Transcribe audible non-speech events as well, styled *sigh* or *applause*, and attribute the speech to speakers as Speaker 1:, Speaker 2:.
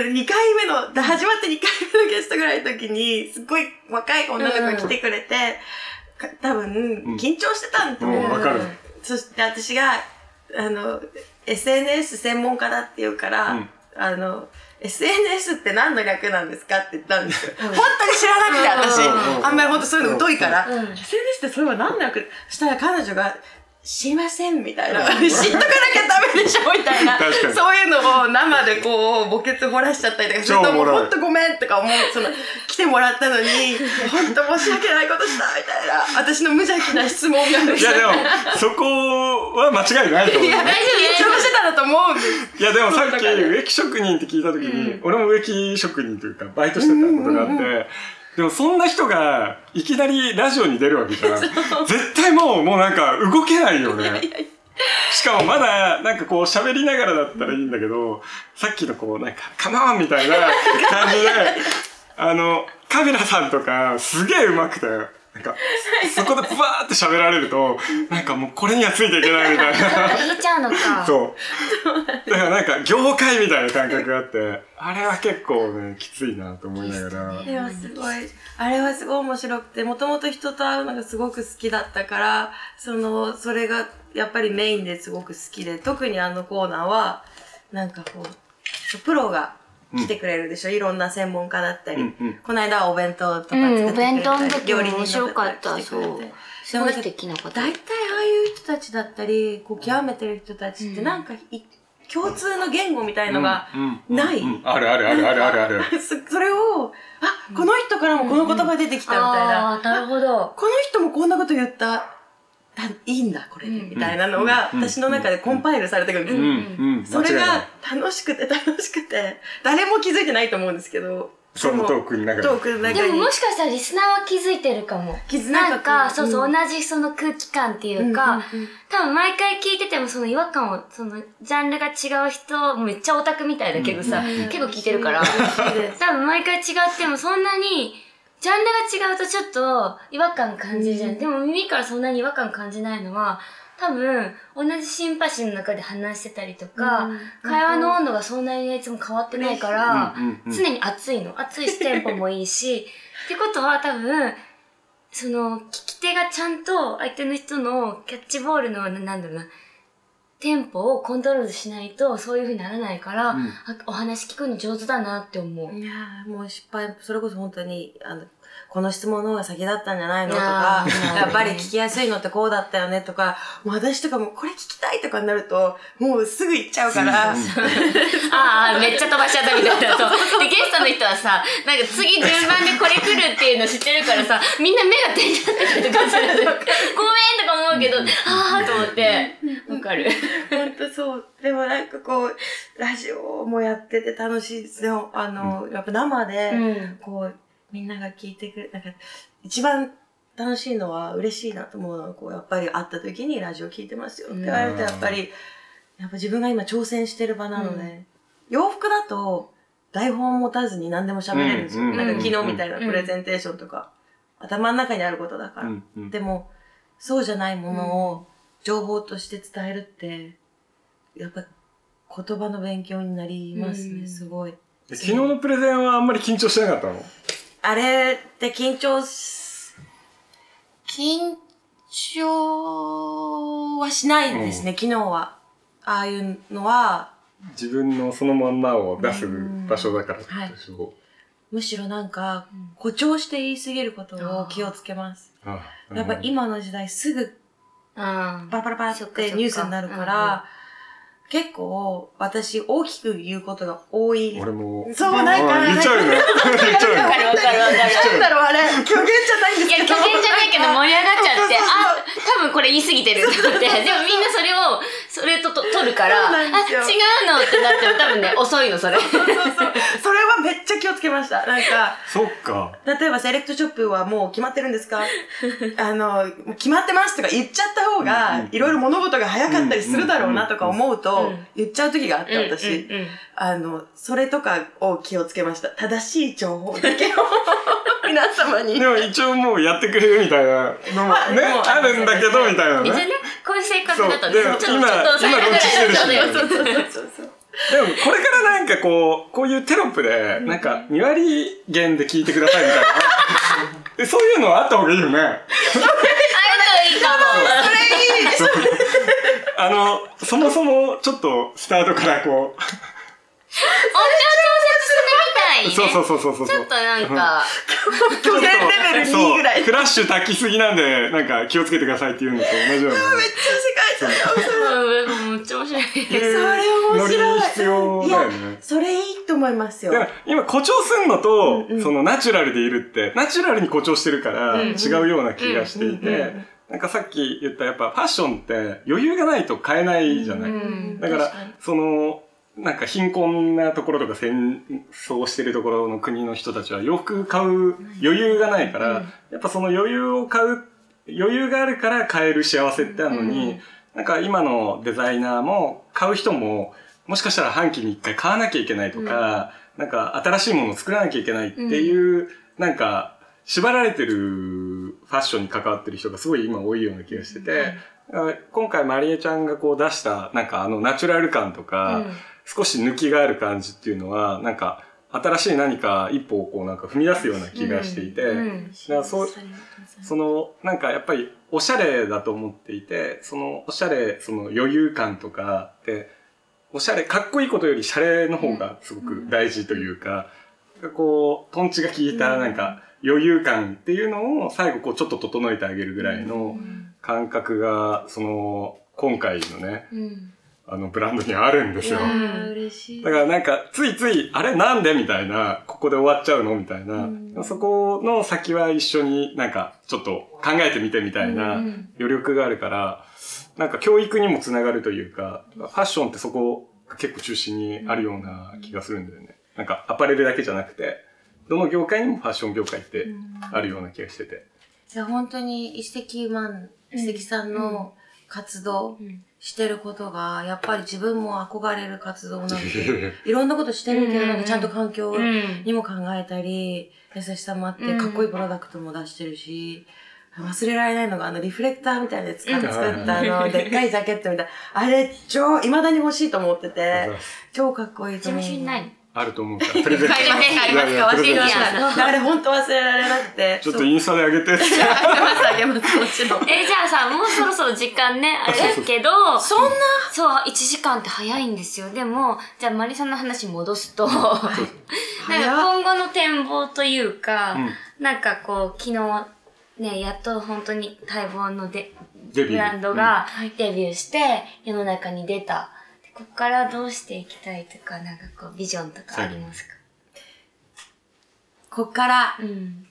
Speaker 1: 2回目の、始まって2回目のゲストぐらいの時に、すっごい若い女の子が来てくれて、か多分、緊張してたんだと思う。
Speaker 2: わかる。
Speaker 1: そして私が、あの、SNS 専門家だって言うから、
Speaker 2: うん。
Speaker 1: あの、SNS って何の略なんですかって言ったんですよ。本当に知らなくて、私。
Speaker 2: うん。うん。
Speaker 1: あんまり本当そういうの疎いから。
Speaker 3: うん。
Speaker 1: SNS ってそれは何の略？したら彼女が、知りませんみたいな。知っとかなきゃダメでしょみたいな。*laughs* そういうのを生でこう、墓穴掘らしちゃったりとかすると、もう
Speaker 2: 超おもろい
Speaker 1: 本当ごめんとか思う。その、来てもらったのに、*laughs* 本当申し訳ないことしたみたいな。私の無邪気な質問が。
Speaker 2: いやでも、そこは間違いないと思うよ。
Speaker 1: いや、緊張してたんだと思うんです。
Speaker 2: いやでもさっき植木職人って聞いた時に、俺も植木職人というかバイトしてたことがあって、でもそんな人がいきなりラジオに出るわけじゃん。*laughs* 絶対もう、もうなんか動けないよね。しかもまだなんかこう喋りながらだったらいいんだけど、さっきのこうなんかカモンみたいな感じで、*laughs* あの、カビラさんとかすげえ上手くて、なんか、そこでブワーって喋られると、なんかもうこれにはついていけないみたいな。*laughs*
Speaker 3: うのか。
Speaker 2: そう。だからなんか業界みたいな感覚があって、あれは結構ね、きついなと思いながら。
Speaker 1: でもすごい、あれはすごい面白くて、もともと人と会うのがすごく好きだったから、その、それがやっぱりメインですごく好きで、特にあのコーナーは、なんかこう、プロが来てくれるでしょ、いろんな専門家だったり。
Speaker 2: うんうん
Speaker 1: この間はお弁当とか
Speaker 3: うん、
Speaker 1: 作ってくれたり、
Speaker 3: お弁当の時も
Speaker 1: 料理人
Speaker 3: 面白かった。そう
Speaker 1: て。
Speaker 3: すごい素敵な方。
Speaker 1: 大体人たちだったり、こう極めてる人たちって
Speaker 3: うん
Speaker 1: なんかい、共通の言語みたいのが
Speaker 2: うんうん
Speaker 1: ない。
Speaker 2: うんあるあるあるあるあるある。*laughs*
Speaker 1: そそれを、あ、この人からもこの言葉出てきたみたいな。
Speaker 3: ああ、なるほど。
Speaker 1: この人もこんなこと言った。あいいんだ、これで、
Speaker 3: うん
Speaker 1: みたいなのが、
Speaker 2: うん
Speaker 1: 私の中でコンパイルされてくるんです。それが楽しくて楽しくて、誰も気づいてないと思うんですけど。
Speaker 2: そのトークの中で。
Speaker 1: トークの中に。
Speaker 3: でももしかしたらリスナーは気づいてるかも。
Speaker 1: 気づ
Speaker 3: なんか、
Speaker 1: こ
Speaker 3: そうそう、
Speaker 1: ん
Speaker 3: 同じその空気感っていう
Speaker 1: うん
Speaker 3: か、
Speaker 1: うんうん
Speaker 3: 多分毎回聞いててもその違和感を、そのジャンルが違う人、めっちゃオタクみたいだけどさ、
Speaker 1: うん
Speaker 3: 結構聞いてるから、多分毎回違ってもそんなに、ジャンルが違うとちょっと違和感感じるじゃん。
Speaker 1: うん
Speaker 3: でも耳からそんなに違和感感じないのは、多分同じシンパシーの中で話してたりとか、
Speaker 1: うん
Speaker 3: 会話の温度がそんなにいつも変わってないから、
Speaker 2: うんうんうん
Speaker 3: 常に熱いの。熱いし、テンポもいいし。*laughs* ってことは多分、その、聞き手がちゃんと相手の人のキャッチボールの、ななんだろうな、テンポをコントロールしないとそういう風にならないから、
Speaker 2: うん
Speaker 3: あお話聞くの上手だなって思う。
Speaker 1: いやーもう失敗、それこそ本当に、あの、この質問の方が先だったんじゃないのとかやっぱり聞きやすいのってこうだったよねとか、もう私とかもこれ聞きたいとかになると、もうすぐ行っちゃうから、
Speaker 2: うん *laughs*
Speaker 3: ああ、めっちゃ飛ばしちゃったみたいな。そう。ストの人はさ、なんか次順番でこれ来るっていうの知ってるからさ、みんな目が点になってるとかするごめんとか思うけど、ああと思って、わかる。
Speaker 1: 本当そう。でもなんかこう、ラジオもやってて楽しいですよ。あの、やっぱ生で、
Speaker 3: うん。
Speaker 1: こう、みんなが聞いてくれ、なんか、一番楽しいのは嬉しいなと思うのは、こう、やっぱり会った時にラジオ聞いてますよって言われると、やっぱり、やっぱ自分が今挑戦してる場なので、洋服だと台本持たずに何でも喋れるんですよ。
Speaker 2: うん
Speaker 1: なんか昨日みたいな
Speaker 3: うん
Speaker 1: プレゼンテーションとか、頭の中にあることだから。
Speaker 2: うんうん
Speaker 1: でも、そうじゃないものを情報として伝えるって、やっぱ言葉の勉強になりますね、
Speaker 3: うん
Speaker 1: すごい。
Speaker 2: 昨日のプレゼンはあんまり緊張してなかったの？
Speaker 1: あれって緊張し、緊張はしないですね、昨日は。ああいうのは、
Speaker 2: 自分のそのまんまを出す場所だからってことでしょ。
Speaker 1: むしろなんか、誇張して言い過ぎることを気をつけます。
Speaker 2: あ
Speaker 1: やっぱ今の時代すぐ
Speaker 3: あ
Speaker 1: パラパラパラってニュースになるから、結構私大きく言うことが多い。
Speaker 2: 俺も。
Speaker 1: そうなんか
Speaker 2: あ言っちゃうよね。言っちゃうよ *laughs*
Speaker 3: わかるわかるわかる。
Speaker 1: なんだろうあれ、虚言じゃないんです
Speaker 3: いや、
Speaker 1: けど。
Speaker 3: 虚言じゃないけど盛り上がっちゃって、あ、多分これ言い過ぎてるって思って、でもみんなそれを、それるから、あ、
Speaker 1: そう
Speaker 3: 違うのってなっても多分ね、*laughs* 遅いの、それ。
Speaker 1: そうそうそう。それはめっちゃ気をつけました。なんか、
Speaker 2: そっか。
Speaker 1: 例えばセレクトショップはもう決まってるんですか？あの、決まってますとか言っちゃった方
Speaker 2: うん
Speaker 1: が
Speaker 2: うん、
Speaker 1: いろいろ物事が早かったりするだろうなとか思う
Speaker 3: う
Speaker 1: と
Speaker 3: ん、
Speaker 1: 言っちゃう時があって、私。あの、それとかを気をつけました。正しい情報だけを皆様に
Speaker 2: で。も一応もうやってくれるみたいなのもね、
Speaker 1: まあ
Speaker 2: るんだけど、みたいなね。
Speaker 3: 別にね、こういう生活だとね、
Speaker 2: そうで
Speaker 3: ちょっと、ちょっ
Speaker 2: 今
Speaker 3: と抑えられ
Speaker 2: 今ローチしてるし
Speaker 3: そうだよね
Speaker 1: そうそうそうそうそう。
Speaker 2: でも、これからなんかこう、こういうテロップで、なんか、2割減で聞いてくださいみたいな。えそういうのはあった方がいいよね。
Speaker 3: あるといいかも。
Speaker 1: それいい
Speaker 2: あの、そもそも、ちょっと、スタートからこう、
Speaker 3: 音量調節するみたい。
Speaker 2: そうそうそうそうそう。
Speaker 3: ちょっとなんか、
Speaker 1: 去年レベル2ぐらい。
Speaker 2: そうクラッシュ炊きすぎなんで、なんか気をつけてくださいっていうのと同じような。
Speaker 1: めっちゃ世界観だ
Speaker 3: うんめっちゃ面白い。
Speaker 2: いう
Speaker 1: それ面白い。
Speaker 2: 必要だよね。
Speaker 1: それいいと思いますよ。
Speaker 2: 今誇張すんのと、
Speaker 1: うんうん
Speaker 2: そのナチュラルでいるって、ナチュラルに誇張してるから
Speaker 3: うん
Speaker 2: 違うような気がしていて、
Speaker 1: うんうん
Speaker 2: なんかさっき言ったやっぱファッションって余裕がないと買えないじゃない。
Speaker 3: うん
Speaker 2: だからその、なんか貧困なところとか戦争してるところの国の人たちは洋服買う余裕がないから、やっぱその余裕を買う、余裕があるから買える幸せってあるのに、なんか今のデザイナーも買う人ももしかしたら半期に一回買わなきゃいけないとか、なんか新しいものを作らなきゃいけないっていう、なんか縛られてるファッションに関わってる人がすごい今多いような気がしてて、あ今回マリエちゃんがこう出したなんかあのナチュラル感とか、
Speaker 3: うん
Speaker 2: 少し抜きがある感じっていうのは、なんか新しい何か一歩をこうなんか踏み出すような気がしていて、
Speaker 3: うん。
Speaker 2: だからそうそのなんかやっぱりおしゃれだと思っていてそのおしゃれその余裕感とかっておしゃれかっこいいことよりシャレの方がすごく大事というか、こうトンチが効いたなんか余裕感っていうのを最後こうちょっと整えてあげるぐらいの感覚がその今回のね
Speaker 3: うん
Speaker 2: あのブランドにあるんですよ。
Speaker 1: あー嬉しい。
Speaker 2: だからなんか、ついつい、あれなんでみたいな、ここで終わっちゃうのみたいな、
Speaker 1: うん
Speaker 2: そこの先は一緒になんか、ちょっと考えてみてみたいな
Speaker 3: うん
Speaker 2: 余力があるから、なんか教育にもつながるというか、ファッションってそこが結構中心にあるような気がするんだよね。なんか、アパレルだけじゃなくて、どの業界にもファッション業界ってあるような気がしてて。
Speaker 1: じゃあ本当に一石マン、一石さんの活動してることが、やっぱり自分も憧れる活動なんで、*laughs* いろんなことしてるけど、なんかちゃんと環境
Speaker 3: うん。
Speaker 1: にも考えたり、優しさもあって、
Speaker 3: うん。
Speaker 1: かっこいいプロダクトも出してるし、忘れられないのが、あの、リフレクターみたいで使っ
Speaker 3: うん
Speaker 1: 作ったあの、*laughs* でっかいジャケットみたいな。あれ、超、未だに欲しいと思ってて、超かっこいいと思う。
Speaker 3: 自分知んないの
Speaker 2: あると思うから、プレゼント。
Speaker 1: 買います買います
Speaker 2: いやいや
Speaker 1: か忘れてまし
Speaker 2: プレゼントします
Speaker 1: た。あれ、本当忘れられなくて。
Speaker 2: ちょっとインスタで上げて。
Speaker 1: あげます、あげます、もちろん。*laughs*
Speaker 3: え、じゃあさ、もうそろそろ時間ね、あれだけど、
Speaker 1: そんな？
Speaker 3: そう、1時間って早いんですよ。でも、じゃあマリさんの話戻すと、なんか今後の展望というか、
Speaker 2: うん
Speaker 3: なんかこう、昨日、ね、やっと本当に待望ので
Speaker 2: デビュー
Speaker 3: ブランドがデビューして世の中に出た。でここからどうしていきたいとか、なんかこう、ビジョンとかありますか？
Speaker 1: こっから、
Speaker 3: うん。